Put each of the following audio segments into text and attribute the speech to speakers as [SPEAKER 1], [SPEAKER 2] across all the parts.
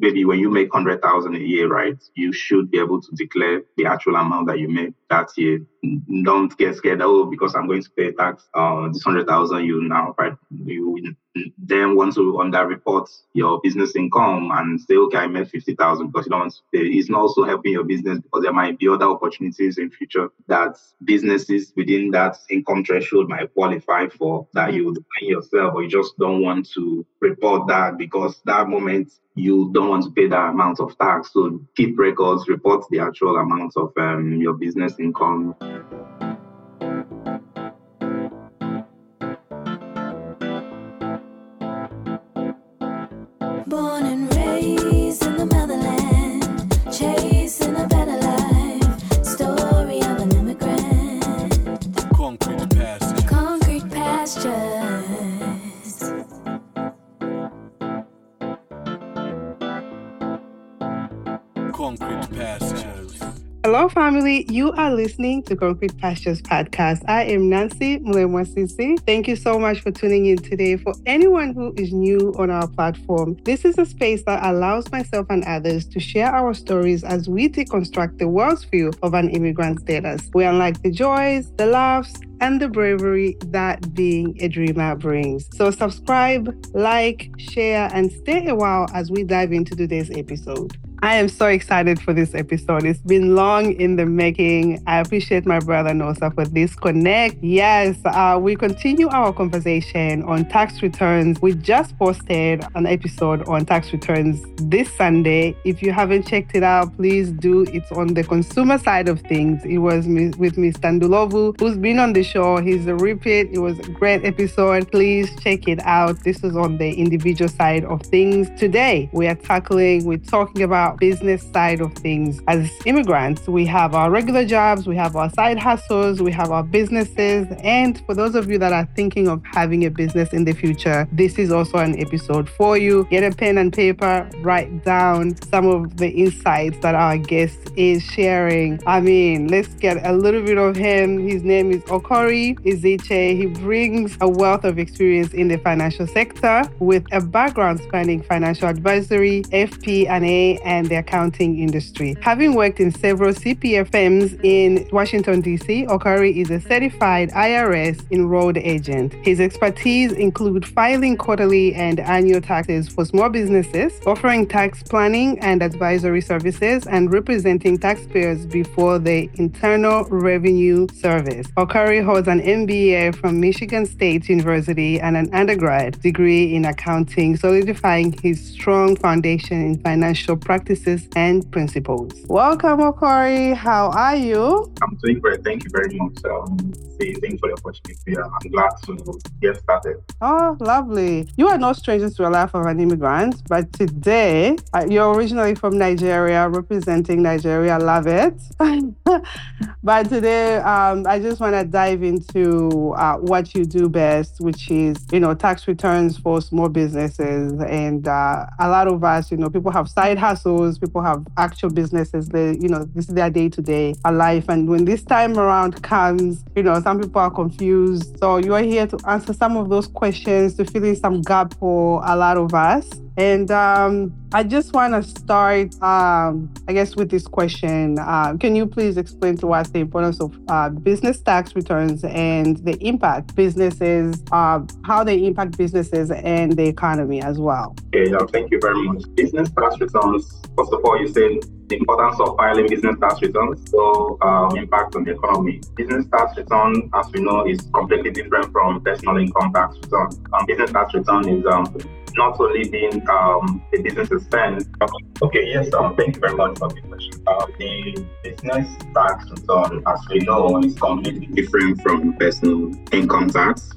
[SPEAKER 1] maybe when you make 100,000 a year, right, you should be able to declare the actual amount that you make that year. Don't get scared, oh, because I'm going to pay tax on uh, this 100,000 you now, right? You then want to under report your business income and say, okay, I made 50,000 because you don't want to pay. It's not also helping your business because there might be other opportunities in future that businesses within that income threshold might qualify for that you define yourself, or you just don't want to report that because that moment you don't want to pay that amount of tax. So keep records, report the actual amount of um, your business income.
[SPEAKER 2] Born and raised in the motherland, chasing a better life. Story of an immigrant.
[SPEAKER 3] Concrete pastures.
[SPEAKER 2] Concrete pastures.
[SPEAKER 3] Concrete pastures.
[SPEAKER 4] Hello, family. You are listening to Concrete Pastures podcast. I am Nancy Mlemwasisi. Thank you so much for tuning in today. For anyone who is new on our platform, this is a space that allows myself and others to share our stories as we deconstruct the world's view of an immigrant status. We unlike the joys, the laughs, and the bravery that being a dreamer brings. So, subscribe, like, share, and stay a while as we dive into today's episode. I am so excited for this episode. It's been long in the making. I appreciate my brother Nosa for this connect. Yes, uh, we continue our conversation on tax returns. We just posted an episode on tax returns this Sunday. If you haven't checked it out, please do. It's on the consumer side of things. It was with Mr. Ndulovu, who's been on the show. He's a repeat. It was a great episode. Please check it out. This is on the individual side of things. Today, we are tackling, we're talking about business side of things. As immigrants, we have our regular jobs, we have our side hustles, we have our businesses. And for those of you that are thinking of having a business in the future, this is also an episode for you. Get a pen and paper, write down some of the insights that our guest is sharing. I mean, let's get a little bit of him. His name is Okorie Ezichi. He brings a wealth of experience in the financial sector with a background spanning financial advisory, FP&A, and and the accounting industry. Having worked in several CPA firms in Washington, D.C., Okorie is a certified IRS enrolled agent. His expertise include filing quarterly and annual taxes for small businesses, offering tax planning and advisory services, and representing taxpayers before the Internal Revenue Service. Okorie holds an MBA from Michigan State University and an undergrad degree in accounting, solidifying his strong foundation in financial practice practices and principles. Welcome, Okorie. How are you?
[SPEAKER 1] I'm doing great. Thank you very much. Um, thanks for the opportunity. I'm glad to get started.
[SPEAKER 4] Oh, lovely. You are no stranger to a life of an immigrant, but today uh, you're originally from Nigeria, representing Nigeria. Love it. but today, um, I just want to dive into uh, what you do best, which is, you know, tax returns for small businesses. And uh, a lot of us, you know, people have side hustles people have actual businesses. They, you know, this is their day to day life. And when this time around comes, you know, some people are confused. So you are here to answer some of those questions, to fill in some gap for a lot of us. And um, I just want to start, um, I guess, with this question. Uh, can you please explain to us the importance of uh, business tax returns and the impact businesses, uh, how they impact businesses and the economy as well?
[SPEAKER 1] Okay, thank you very much. Business tax returns, first of all, you said the importance of filing business tax returns, so um, impact on the economy. Business tax return, as we know, is completely different from personal income tax return. Um, business tax return is um, not only being um, the business spend. Okay, yes, um, thank you very much for the question. Uh, the business tax return, as we know, is completely different from personal income tax.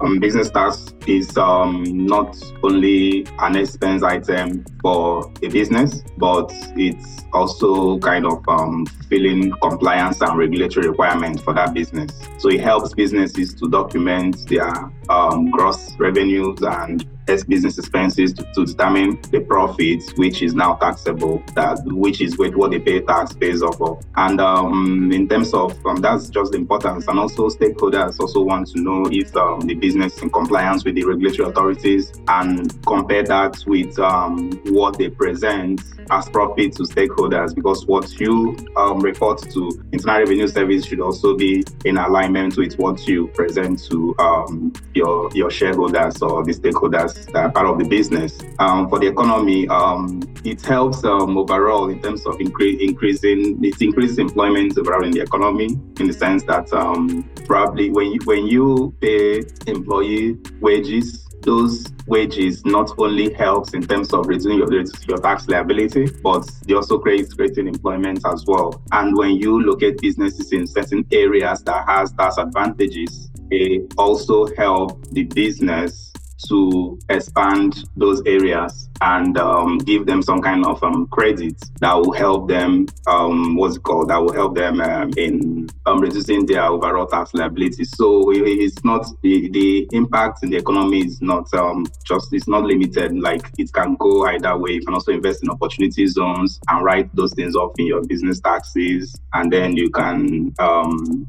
[SPEAKER 1] Um, business tax is um, not only an expense item for a business, but it's also kind of um, fulfilling compliance and regulatory requirements for that business. So it helps businesses to document their um, gross revenues and business expenses to, to, determine the profits, which is now taxable, that which is what they pay tax based off of. And um, in terms of um, that's just the importance, and also stakeholders also want to know if um, the business is in compliance with the regulatory authorities and compare that with um, what they present as profit to stakeholders. Because what you um, report to Internal Revenue Service should also be in alignment with what you present to um, your your shareholders or the stakeholders that are part of the business. Um, for the economy, um, it helps um, overall in terms of incre- increasing it increases employment overall in the economy in the sense that um, probably when you when you pay employee wages those wages not only helps in terms of reducing your, your tax liability, but they also create creating employment as well. And when you locate businesses in certain areas that has tax advantages, they also help the business to expand those areas and um, give them some kind of um, credit that will help them, um, what's it called, that will help them um, in um, reducing their overall tax liability. So it's not, the, the impact in the economy is not um, just, it's not limited. Like it can go either way. You can also invest in opportunity zones and write those things off in your business taxes. And then you can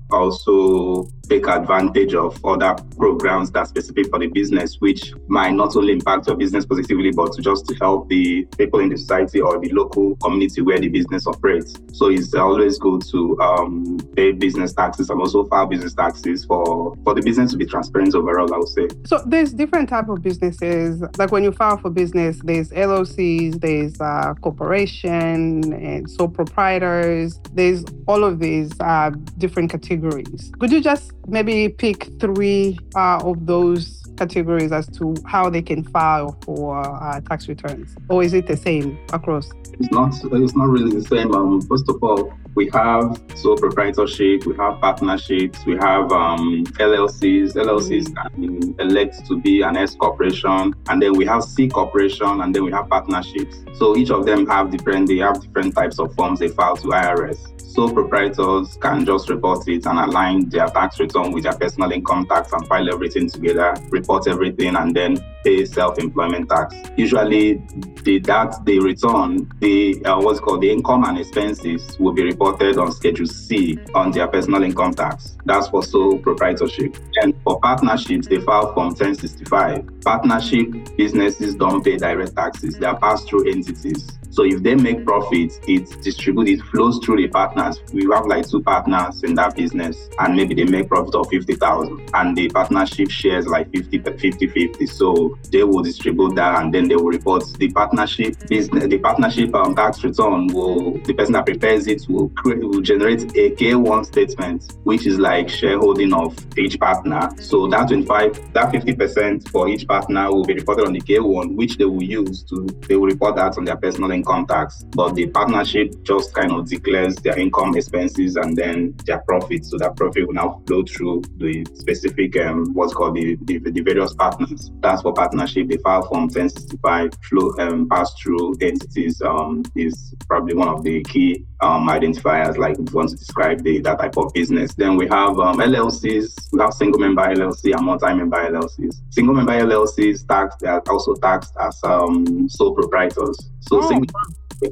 [SPEAKER 1] also take advantage of other programs that specific for the business, which might not only impact your business positively, but to just to help the people in the society or the local community where the business operates. So it's always good to um, pay business taxes and also file business taxes for, for the business to be transparent overall, I would say.
[SPEAKER 4] So there's different type of businesses. Like when you file for business, there's LLCs, there's uh, corporation, and sole proprietors. There's all of these uh, different categories. Could you just maybe pick three uh, of those categories as to how they can file for uh, tax returns, or is it the same across?
[SPEAKER 1] It's not. It's not really the same. Um, first of all, we have sole proprietorship, we have partnerships, we have um, LLCs. LLCs can elect to be an S corporation, and then we have C corporation, and then we have partnerships. So each of them have different. They have different types of forms they file to IRS sole proprietors can just report it and align their tax return with their personal income tax and file everything together, report everything, and then pay self-employment tax. Usually, the that they return, the uh, what's called the income and expenses will be reported on Schedule C on their personal income tax. That's for sole proprietorship. And for partnerships, they file Form 1065. Partnership businesses don't pay direct taxes; they are pass-through entities. So if they make profits, it's distributed, it flows through the partners. We have like two partners in that business, and maybe they make profit of 50,000 and the partnership shares like 50 50 50. So they will distribute that and then they will report the partnership business, the partnership um, tax return will, the person that prepares it will, create, will generate a K1 statement, which is like shareholding of each partner. So that 25, that 50% for each partner will be reported on the K1, which they will use to, they will report that on their personal income income tax, but the partnership just kind of declares their income expenses and then their profits. So that profit will now flow through the specific um, what's called the, the, the various partners. That's for partnership. The file form 1065 flow um, pass through entities um, is probably one of the key um, identifiers, like if you want to describe the, that type of business. Then we have um, LLCs, we have single member LLC and multi member LLCs. Single member LLCs taxed, they are also taxed as um, sole proprietors. So, oh. single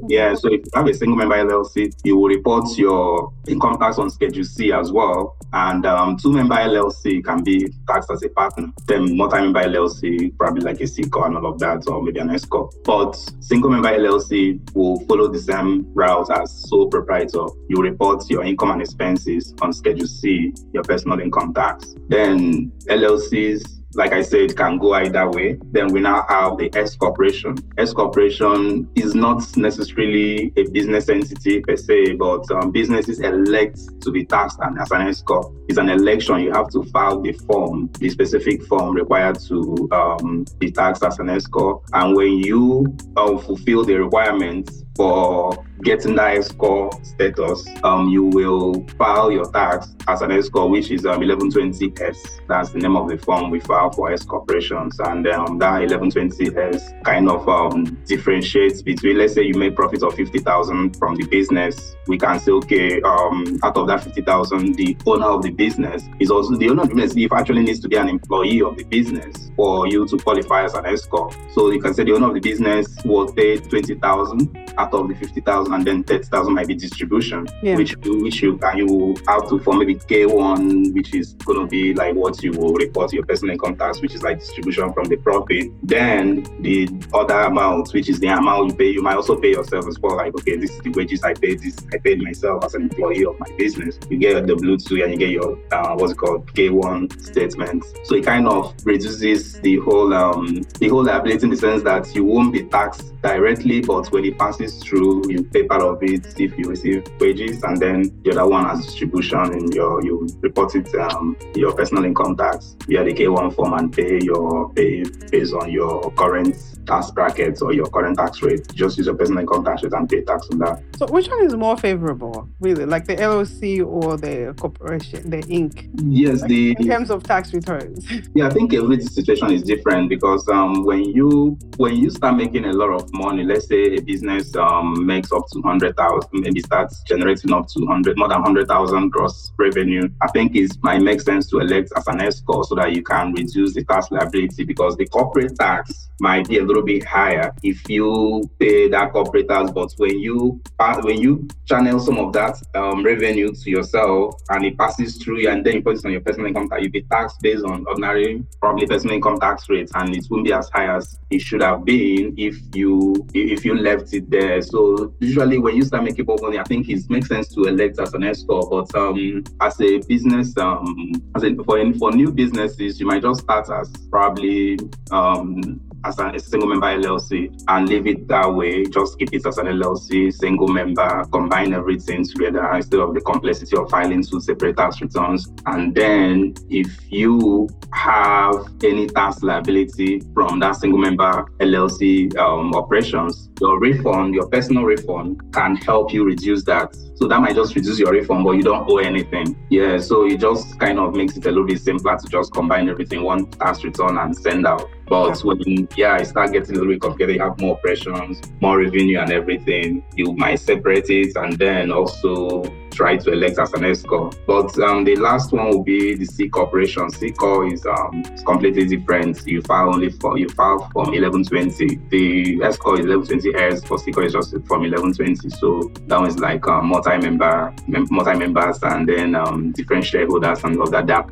[SPEAKER 1] yeah, so if you have a single member LLC, you will report your income tax on Schedule C as well. And um, two member LLC can be taxed as a partner. Then multi member LLC, probably like a C corp and all of that, or maybe an S corp. But single member LLC will follow the same route as sole proprietor. You report your income and expenses on Schedule C, your personal income tax. Then LLCs like I said, can go either way. Then we now have the S corporation. S corporation is not necessarily a business entity per se, but um, businesses elect to be taxed and as an S corp. It's an election. You have to file the form, the specific form required to um, be taxed as an S corp. And when you uh, fulfill the requirements, for getting that score status, um, you will file your tax as an S corp, which is um, 1120S. That's the name of the form we file for S corporations. And um, that 1120S kind of um, differentiates between, let's say you make profits of 50,000 from the business. We can say, okay, um, out of that 50,000, the owner of the business is also the owner of the business. If actually needs to be an employee of the business for you to qualify as an S corp. So you can say the owner of the business will pay 20,000 out of the 50,000 and then 30,000 might be distribution, yeah. which which you can you have to for maybe K1, which is going to be like what you will report your personal income tax, which is like distribution from the profit. Then the other amount, which is the amount you pay, you might also pay yourself as well. Like, okay, this is the wages I paid. This I paid myself as an employee of my business. You get the W2 and you get your uh, what's it called K1 statement. So it kind of reduces the whole um the whole liability in the sense that you won't be taxed directly, but when it passes through, you pay part of it if you receive wages, and then the other one as distribution in your you report it um, your personal income tax via the K1 form and pay your pay based on your current tax brackets or your current tax rate. Just use your personal income tax rate and pay tax on that.
[SPEAKER 4] So which one is more favorable, really? Like the LLC or the corporation, the Inc?
[SPEAKER 1] Yes,
[SPEAKER 4] like
[SPEAKER 1] the
[SPEAKER 4] in terms of tax returns.
[SPEAKER 1] yeah, I think every situation is different because um when you when you start making a lot of money, let's say a business um makes up to hundred thousand, maybe starts generating up to hundred more than hundred thousand gross revenue, I think it might make sense to elect as an S corp so that you can reduce the tax liability because the corporate tax might be a little bit higher if you pay that corporate tax. But when you when you channel some of that um, revenue to yourself and it passes through you and then you put it on your personal income tax, you'll be taxed based on ordinary probably personal income tax rates and it won't be as high as it should have been if you if you left it there. So usually when you start making more money, I think it makes sense to elect as an S corp. But um, as a business, um, as a, for for new businesses, you might just start as probably um, as a, single member LLC and leave it that way. Just keep it as an LLC, single member, combine everything together instead of the complexity of filing two separate tax returns. And then if you have any tax liability from that single member LLC um, operations, your refund, your personal refund can help you reduce that. So that might just reduce your refund, but you don't owe anything. Yeah, so it just kind of makes it a little bit simpler to just combine everything, one tax return and send out. But when yeah, it start getting a little bit complicated, you have more operations, more revenue and everything. You might separate it and then also try to elect as an corp. But um, the last one will be the C corporation. C corp is um, completely different. You file only for you file from 1120. The corp is 1120S. For C corp is just from 1120. So that one is like um, multi-member, mem- multi-members, and then um, different shareholders and all that. They are.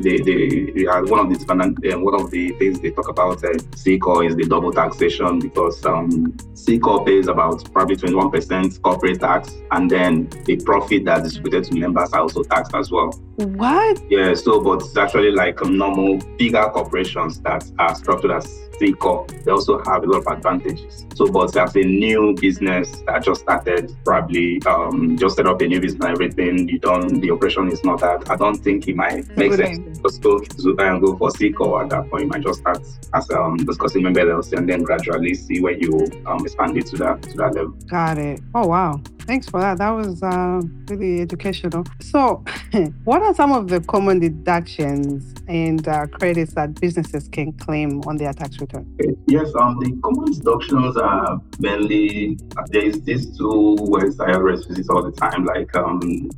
[SPEAKER 1] They they, are one of the uh, one of the things they talk about uh, C corp is the double taxation because um, C corp pays about probably 21% corporate tax, and then the profit that is distributed to members are also taxed as well.
[SPEAKER 4] What?
[SPEAKER 1] Yeah, so but it's actually like a normal bigger corporations that are structured as C corp. They also have a lot of advantages. So, but as a new business that just started, probably um, just set up a new business and everything, you don't, the operation is not that. I don't think it might make sense to just go to and go for C corp at that point. You might just start as um, discussing member LLC and then gradually see where you um, expand it to that to that level.
[SPEAKER 4] Got it. Oh wow. Thanks for that. That was uh, really educational. So, what are some of the common deductions and uh, credits that businesses can claim on their tax return?
[SPEAKER 1] Yes, um, the common deductions are mainly there is these two words I always use all the time, like um,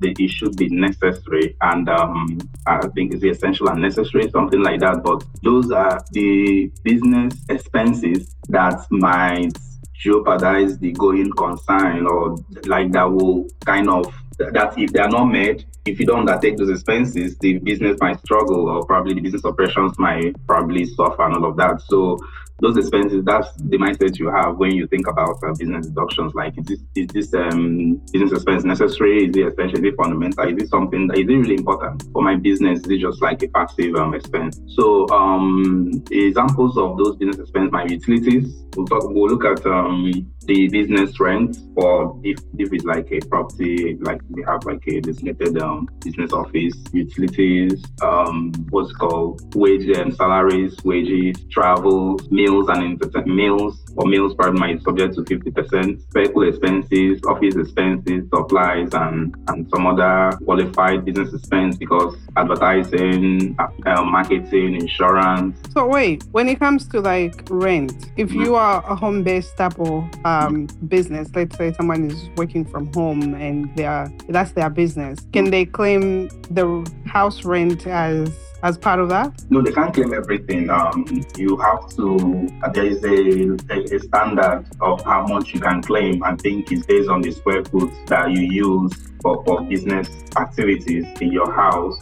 [SPEAKER 1] it should be necessary and um, I think it's essential and necessary, something like that. But those are the business expenses that might jeopardize the going concern or like that will kind of that if they are not met, if you don't undertake those expenses, the business might struggle or probably the business operations might probably suffer and all of that. So those expenses, that's the mindset you have when you think about uh, business deductions. Like, is this, is this um, business expense necessary? Is it essential? Is it fundamental? Is it something that is it really important for my business? Is it just like a passive um, expense? So, um, examples of those business expenses, my utilities. We'll talk. We'll look at um, the business rent, or if if it's like a property, like we have like a designated um, um, business office, utilities, um, what's called? Wages and salaries, wages, travel, meals and meals or meals probably might subject to 50%, vehicle expenses, office expenses, supplies, and, and some other qualified business expense because advertising, uh, marketing, insurance.
[SPEAKER 4] So wait, when it comes to like rent, if you are a home-based type of um, business, let's say someone is working from home and they are that's their business, can they claim the house rent as as part of that?
[SPEAKER 1] No, they can't claim everything. Um, you have to, uh, there is a, a, a, standard of how much you can claim. I think it's based on the square foot that you use for, for business activities in your house.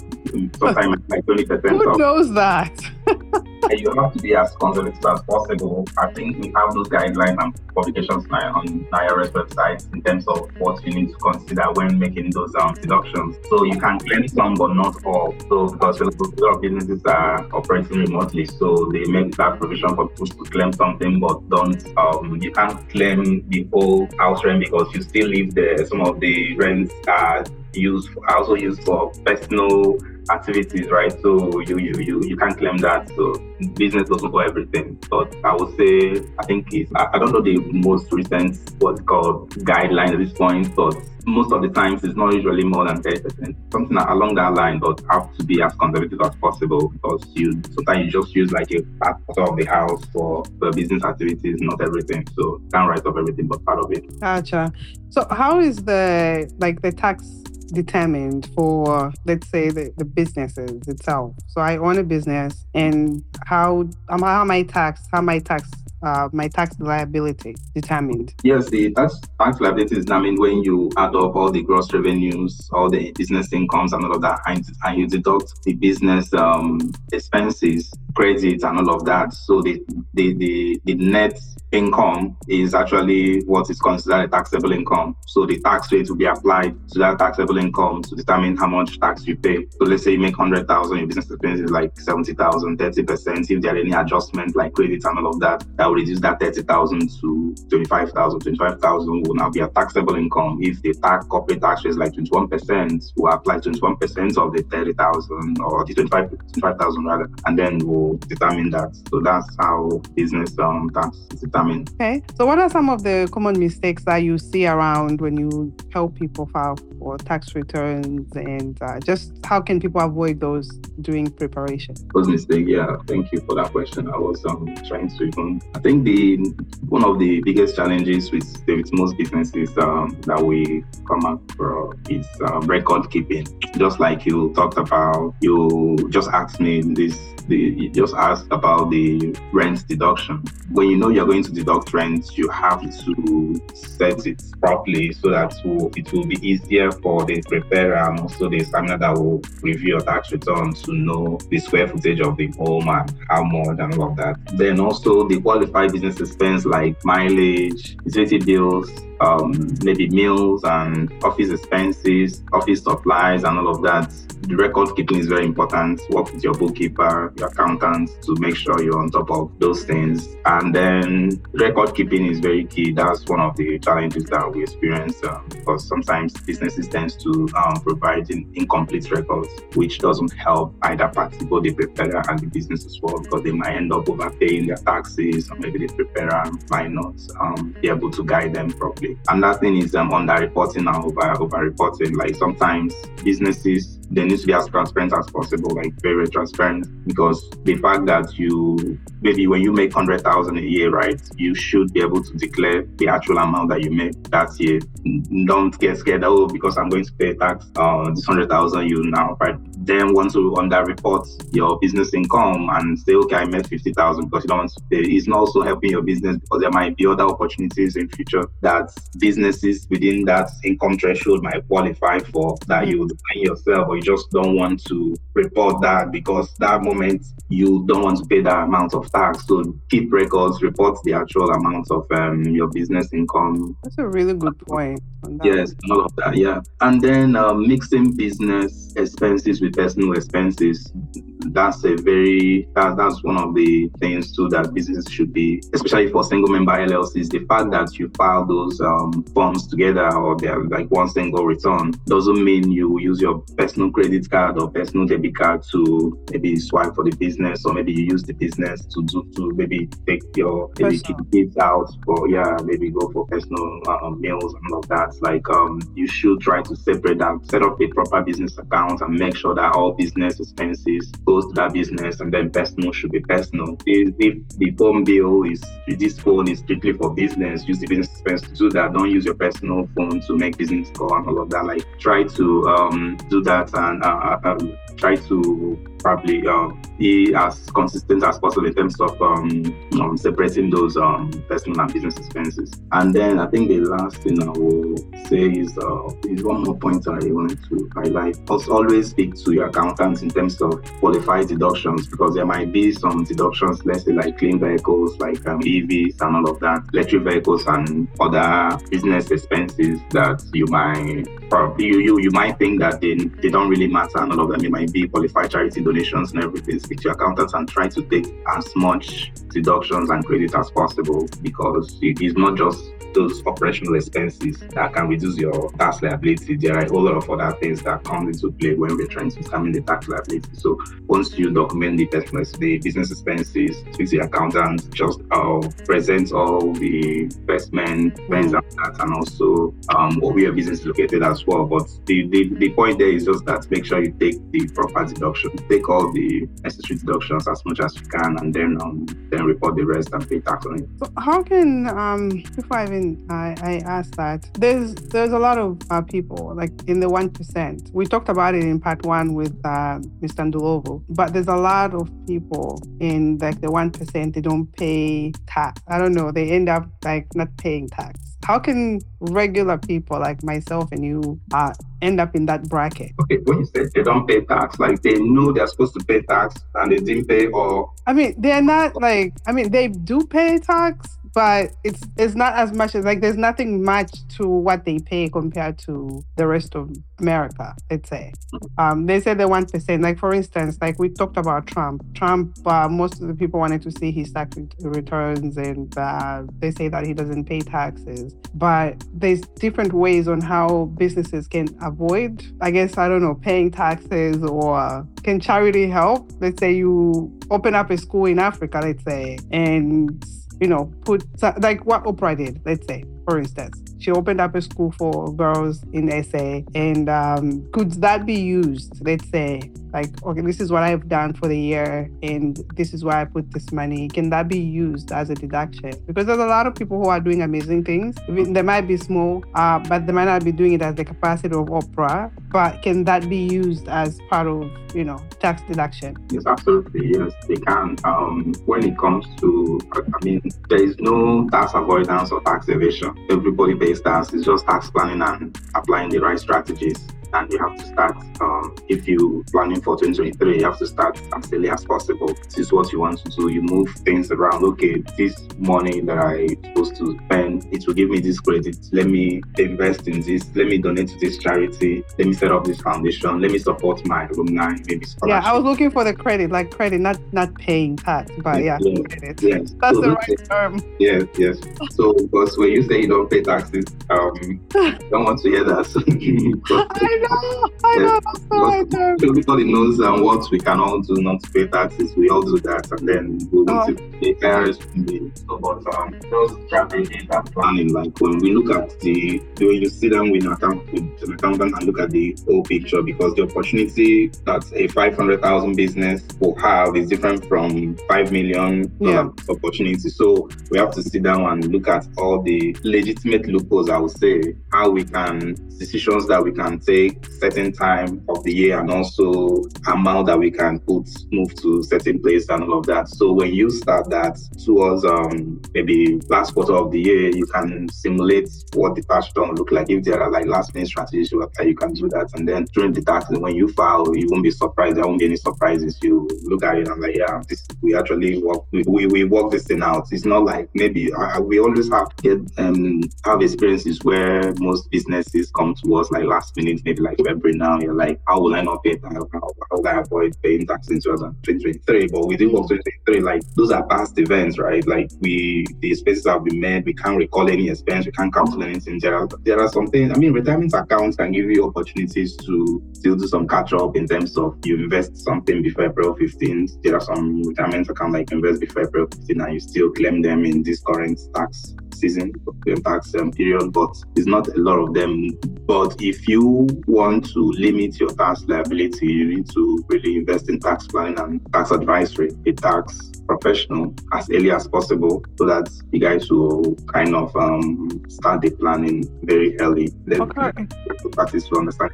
[SPEAKER 1] Sometimes like 20%.
[SPEAKER 4] Who of, knows that?
[SPEAKER 1] and you have to be as conservative as possible. I think we have those guidelines and publications now on IRS website in terms of what you need to consider when making those um, deductions. So you can claim some, but not all. So because a lot of businesses are operating remotely, so they make that provision for people to claim something, but don't. Um, you can't claim the whole house rent because you still leave the some of the rents are used also used for personal activities, right? So you you you, you can't claim that. So business doesn't go everything. But I would say I think it's I, I don't know the most recent what's called guideline at this point, but most of the times it's not usually more than 30%. Something along that line, but have to be as conservative as possible because you sometimes you just use like a part of the house for the business activities, not everything. So can't write off everything but part of it.
[SPEAKER 4] Gotcha. So how is the like the tax determined for, let's say, the, the businesses itself. So I own a business, and how how am I taxed? How my tax uh, my tax liability determined?
[SPEAKER 1] Yes, the tax, tax liability is determined when you add up all the gross revenues, all the business incomes, and all of that, and, and you deduct the business um, expenses, credits, and all of that. So the the the, the net income is actually what is considered a taxable income. So the tax rate will be applied to that taxable income to determine how much tax you pay. So let's say you make 100,000, your business expense is like 70,000, 30%. If there are any adjustments like credits and all of that, that will reduce that 30,000 to 25,000. 25,000 will now be a taxable income. If the tax corporate tax rate is like 21%, we'll apply 21% of the 30,000 or the 25, 25,000 rather, and then we'll determine that. So that's how business um, tax is determined.
[SPEAKER 4] Okay. So, what are some of the common mistakes that you see around when you help people file for tax returns, and uh, just how can people avoid those during preparation?
[SPEAKER 1] Those mistakes, yeah. Thank you for that question. I was um, trying to even. I think the one of the biggest challenges with, with most businesses um, that we come across is um, record keeping. Just like you talked about, you just asked me this the, just asked about the rent deduction. When you know you're going to deduct rent, you have to set it properly so that it will be easier for the preparer and also the examiner that will review your tax return to know the square footage of the home and how much and all of that. Then also the qualified business expense like mileage, utility bills, um, maybe meals and office expenses, office supplies, and all of that. The record keeping is very important. Work with your bookkeeper, your accountant to make sure you're on top of those things. And then record keeping is very key. That's one of the challenges that we experience um, because sometimes businesses tend to um, provide in, incomplete records, which doesn't help either party, both the preparer and the business as well, because they might end up overpaying their taxes, or maybe the preparer might not um, be able to guide them properly. Another thing is um, under reporting and over reporting. Like sometimes businesses they need to be as transparent as possible, like very transparent, because the fact that you maybe when you make hundred thousand a year, right, you should be able to declare the actual amount that you make that year. Don't get scared. Oh, because I'm going to pay tax on uh, this hundred thousand you now, right? Then want to under report your business income and say, okay, I made fifty thousand because you don't want to pay. It's not also helping your business because there might be other opportunities in future that businesses within that income threshold might qualify for that you would find yourself or you just don't want to report that because that moment you don't want to pay that amount of tax. So keep records, report the actual amount of um, your business income.
[SPEAKER 4] That's a really good point.
[SPEAKER 1] Yes, all of that, yeah. And then uh, mixing business expenses with personal expenses. That's a very that, that's one of the things too that business should be, especially for single member LLCs. The fact that you file those um, forms together or they're like one single return doesn't mean you use your personal credit card or personal debit card to maybe swipe for the business or maybe you use the business to do to maybe take your maybe kids out for yeah maybe go for personal um, meals and all of that. Like um, you should try to separate that, set up a proper business account and make sure that all business expenses to that business and then personal should be personal. If, if the phone bill is this phone is strictly for business, use the business expense to do that. Don't use your personal phone to make business call and all of that. Like try to um, do that and uh, uh, um, try to probably um, be as consistent as possible in terms of um, um, separating those um, personal and business expenses. And then I think the last thing I will say is uh, is one more point I wanted to highlight. Also, always speak to your accountants in terms of deductions because there might be some deductions, let's say like clean vehicles, like um, EVs and all of that, electric vehicles and other business expenses that you might you, you you might think that they, they don't really matter and all of them it might be qualified charity donations and everything speak to your accountants and try to take as much deductions and credit as possible because it is not just those operational expenses that can reduce your tax liability. There are a whole lot of other things that come into play when we're trying to determine the tax liability. So once you document the personal, the business expenses, speak to your accountant, just uh, present all the investment plans mm. and that, and also um, where your business is located as well. But the, the, the point there is just that make sure you take the proper deduction, take all the necessary deductions as much as you can, and then um, then report the rest and pay tax on it.
[SPEAKER 4] So how can um, before I even I, I asked that. There's there's a lot of uh, people like in the one percent. We talked about it in part one with uh, Mr. Ndulovo, but there's a lot of people in like the one percent. They don't pay tax. I don't know. They end up like not paying tax. How can regular people like myself and you uh, end up in that bracket?
[SPEAKER 1] Okay, when you say they don't pay tax, like they know they're supposed to pay tax and they didn't pay, or
[SPEAKER 4] I mean, they're not like I mean, they do pay tax, but it's it's not as much as like there's nothing much to what they pay compared to the rest of America. Let's say um, they say the one percent. Like for instance, like we talked about Trump. Trump, uh, most of the people wanted to see his tax returns, and uh, they say that he doesn't pay taxes. But there's different ways on how businesses can avoid. I guess I don't know paying taxes or can charity help? Let's say you open up a school in Africa, let's say, and you know, put like what Oprah did, let's say, for instance. She opened up a school for girls in SA, and um, could that be used, let's say, like, okay, this is what I've done for the year, and this is where I put this money. Can that be used as a deduction? Because there's a lot of people who are doing amazing things. They might be small, uh, but they might not be doing it as the capacity of Oprah. But can that be used as part of, you know, tax deduction?
[SPEAKER 1] Yes, absolutely. Yes, they can. Um, when it comes to, I mean, there is no tax avoidance or tax evasion. Everybody pays tax. It's just tax planning and applying the right strategies and you have to start um, if you planning for 2023 you have to start as early as possible. This is what you want to do. You move things around. Okay this money that i supposed to spend it will give me this credit. Let me invest in this. Let me donate to this charity. Let me set up this foundation. Let me support my alumni maybe
[SPEAKER 4] yeah i was looking for the credit like credit not not paying tax but yeah, yeah credit.
[SPEAKER 1] yes
[SPEAKER 4] that's so the right term.
[SPEAKER 1] yes yes. So because when you say you don't pay taxes um don't want to hear that.
[SPEAKER 4] I know, I know.
[SPEAKER 1] Everybody knows um, what we can all do not to pay taxes. We all do that, and then we want oh. to pay IRS So, but um, those strategies and planning, like when we look at the, when you sit down with an account with an accountant and look at the whole picture, because the opportunity that a 500,000 business will have is different from 5 million yeah. opportunity. So we have to sit down and look at all the legitimate loopholes, I would say, how we can, decisions that we can take certain time of the year and also amount that we can put move to certain place and all of that. So when you start that towards um maybe last quarter of the year, you can simulate what the tax return look like. If there are like last minute strategies, you can do that. And then during the tax, when you file, you won't be surprised. There won't be any surprises. You look at it and like, yeah, this we actually work we, we, work this thing out. It's not like maybe we always have um have experiences where most businesses come to us like last minute, maybe like February now. You're like, how will I not pay tax? How, how will I avoid paying tax in 2023? But we did work mm. 2023. Like those are past events, right? Like we the expenses have been made. We can't recall any expense. We can't cancel anything. There are there are some things. I mean, retirement accounts can give you opportunities to still do some catch up in terms of you invest something before April 15th. There are some retirement accounts like invest before April 15th and you still claim them in this current tax season, tax um, period, but it's not a lot of them. But if you want to limit your tax liability, you need to really invest in tax planning and tax advisory, a tax professional as early as possible so that you guys will kind of um, start the planning very early. Then okay. practice to understand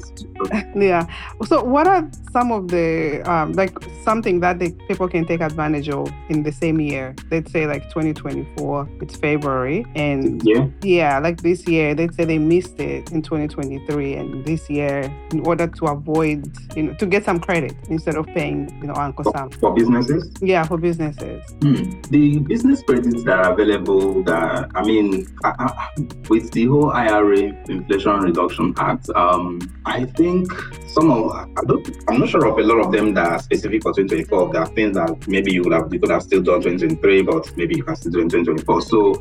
[SPEAKER 4] Yeah. So what are some of the um, like something that the people can take advantage of in the same year? Let's say like 2024, it's February, and yeah, yeah, like this year, let's say they missed it in 2023, and this year, in order to avoid, you know, to get some credit instead of paying, you know, Uncle Sam
[SPEAKER 1] for businesses.
[SPEAKER 4] Yeah, for businesses businesses?
[SPEAKER 1] Hmm. The business credits that are available, that I mean, with the whole IRA Inflation Reduction Act, um, I think some of I don't, I'm not sure of a lot of them that are specific for 2024. There are things that maybe you would have you could have still done 2023, but maybe you can still do in 2024. So,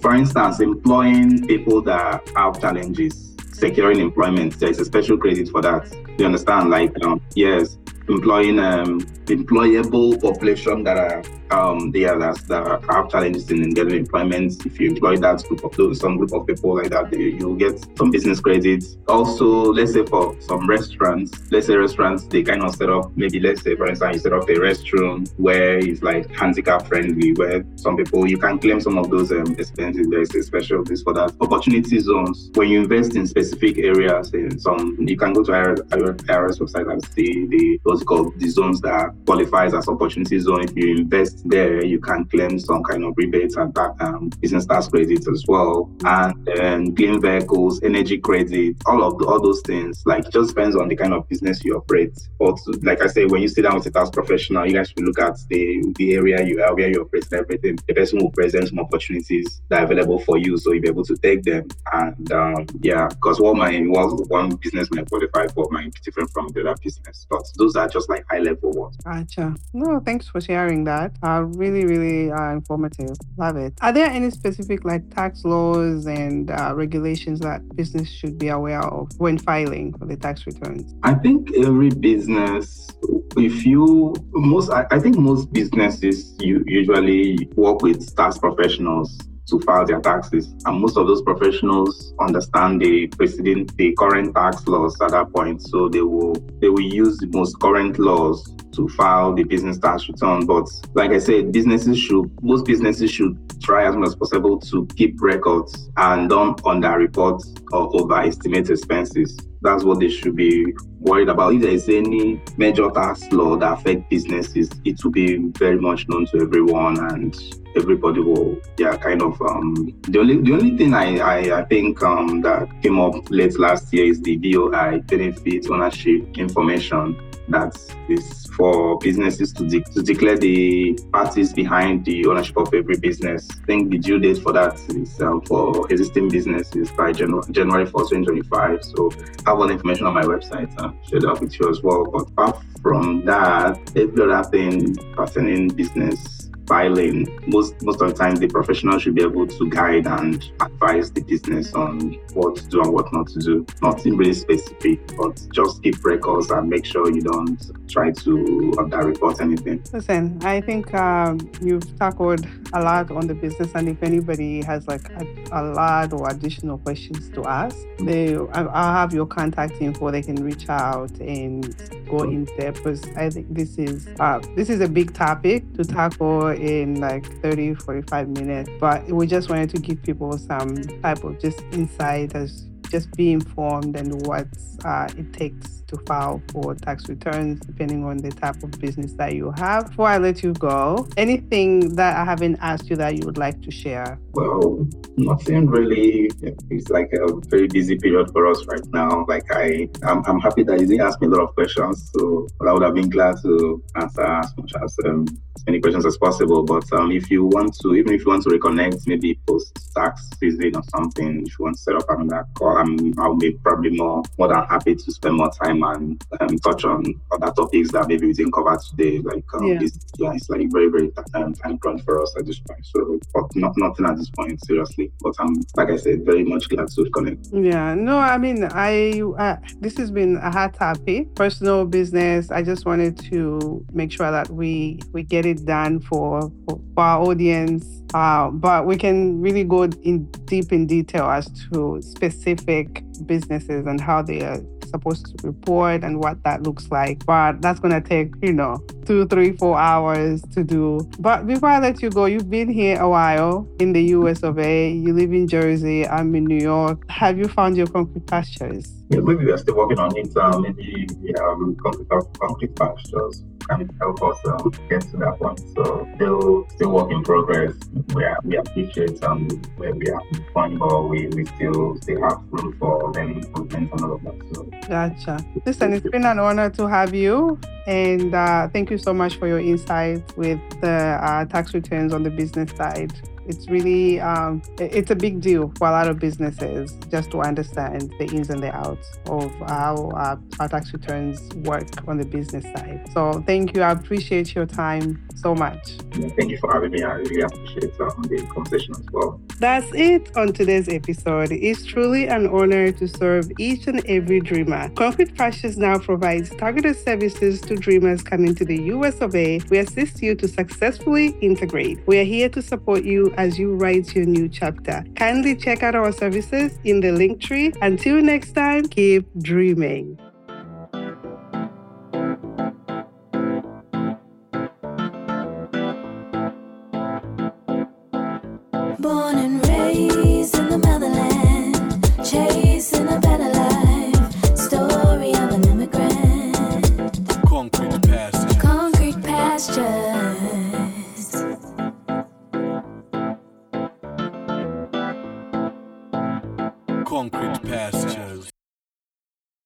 [SPEAKER 1] for instance, employing people that have challenges securing employment, there is a special credit for that. You understand? Like, um, yes, employing um, employable population that are um, there that, that have challenges in getting employment. If you employ that group of those, some group of people like that, you'll get some business credits. Also, let's say for some restaurants, let's say restaurants, they kind of set up, maybe let's say for instance, you set up a restroom where it's like handicap friendly, where some people, you can claim some of those um, expenses. There's a special list for that. Opportunity zones, when you invest in specific areas, in some, you can go to IRS website and see the, what's called the zones that qualifies as opportunity zone. If you invest there, you can claim some kind of rebates and um, business tax credits as well, and then clean vehicles, energy credit, all of the, all those things. Like it just depends on the kind of business you operate. But like I say, when you sit down with a tax professional, you guys will look at the the area you are, where you operate, and everything. The person will present some opportunities that are available for you, so you'll be able to take them. And um, yeah, because what my what one business might qualify for might be different from the other business, but those are just like high level ones.
[SPEAKER 4] Gotcha. No, thanks for sharing that. Uh, are really, really uh, informative. Love it. Are there any specific like tax laws and uh, regulations that business should be aware of when filing for the tax returns?
[SPEAKER 1] I think every business, if you most, I, I think most businesses you usually work with tax professionals to file their taxes. And most of those professionals understand the preceding the current tax laws at that point. So they will they will use the most current laws to file the business tax return. But like I said, businesses should most businesses should try as much as possible to keep records and don't underreport or overestimate expenses. That's what they should be worried about. If there is any major tax law that affect businesses, it will be very much known to everyone and everybody will yeah kind of um the only the only thing I I, I think um that came up late last year is the BOI benefit ownership information that is for businesses to, de- to declare the parties behind the ownership of every business. I think the due date for that is um, for existing businesses by January, January 4, 2025. So I have all the information on my website. I'll share that with you as well. But apart from that, every other thing pertaining business filing, most most of the time the professional should be able to guide and advise the business on what to do and what not to do. Nothing really specific, but just keep records and make sure you don't try to report anything.
[SPEAKER 4] Listen, I think um, you've tackled a lot on the business, and if anybody has like a, a lot or additional questions to ask, they I'll have your contact info. They can reach out and go in depth because I think this is uh, this is a big topic to tackle in like 30, 45 minutes. But we just wanted to give people some type of just insight as just be informed and what uh, it takes to file for tax returns, depending on the type of business that you have. Before I let you go, anything that I haven't asked you that you would like to share?
[SPEAKER 1] Well, nothing really. It's like a very busy period for us right now. Like I, I'm, I'm happy that you didn't ask me a lot of questions, so I would have been glad to answer as much as um, as many questions as possible. But um, if you want to, even if you want to reconnect, maybe post tax season or something, if you want to set up another call, I'm, I'll be probably more more than happy to spend more time and um, touch on other topics that maybe we didn't cover today. Like um, yeah. It's, yeah, it's like very very um, time crunch for us at this point. So, but not nothing at this point, seriously. But I'm like I said, very much glad to connect.
[SPEAKER 4] Yeah, no, I mean, I uh, this has been a hot topic, personal business. I just wanted to make sure that we we get it done for for, for our audience. Uh, but we can really go in deep in detail as to specific businesses and how they are supposed to report and what that looks like. But that's going to take, you know, two, three, four hours to do. But before I let you go, you've been here a while in the US of A. You live in Jersey. I'm in New York. Have you found your concrete pastures?
[SPEAKER 1] Yeah, maybe we are still working on it. Uh, maybe we have concrete, concrete pastures can help us um, get to that point. So still still work in progress. We, are, we appreciate um, where we are going, but we, we still still have room for any improvements and all of that. So.
[SPEAKER 4] Gotcha. Listen, it's been an honor to have you. And uh, thank you so much for your insight with the uh, tax returns on the business side. It's really um, it's a big deal for a lot of businesses just to understand the ins and the outs of how uh, our tax returns work on the business side. So thank you. I appreciate your time so much.
[SPEAKER 1] Thank you for having me. I really appreciate um, the conversation as well.
[SPEAKER 4] That's it on today's episode. It's truly an honor to serve each and every dreamer. Concrete Pastures now provides targeted services to dreamers coming to the US of A. We assist you to successfully integrate. We are here to support you as you write your new chapter. Kindly check out our services in the Linktree. Until next time, keep dreaming.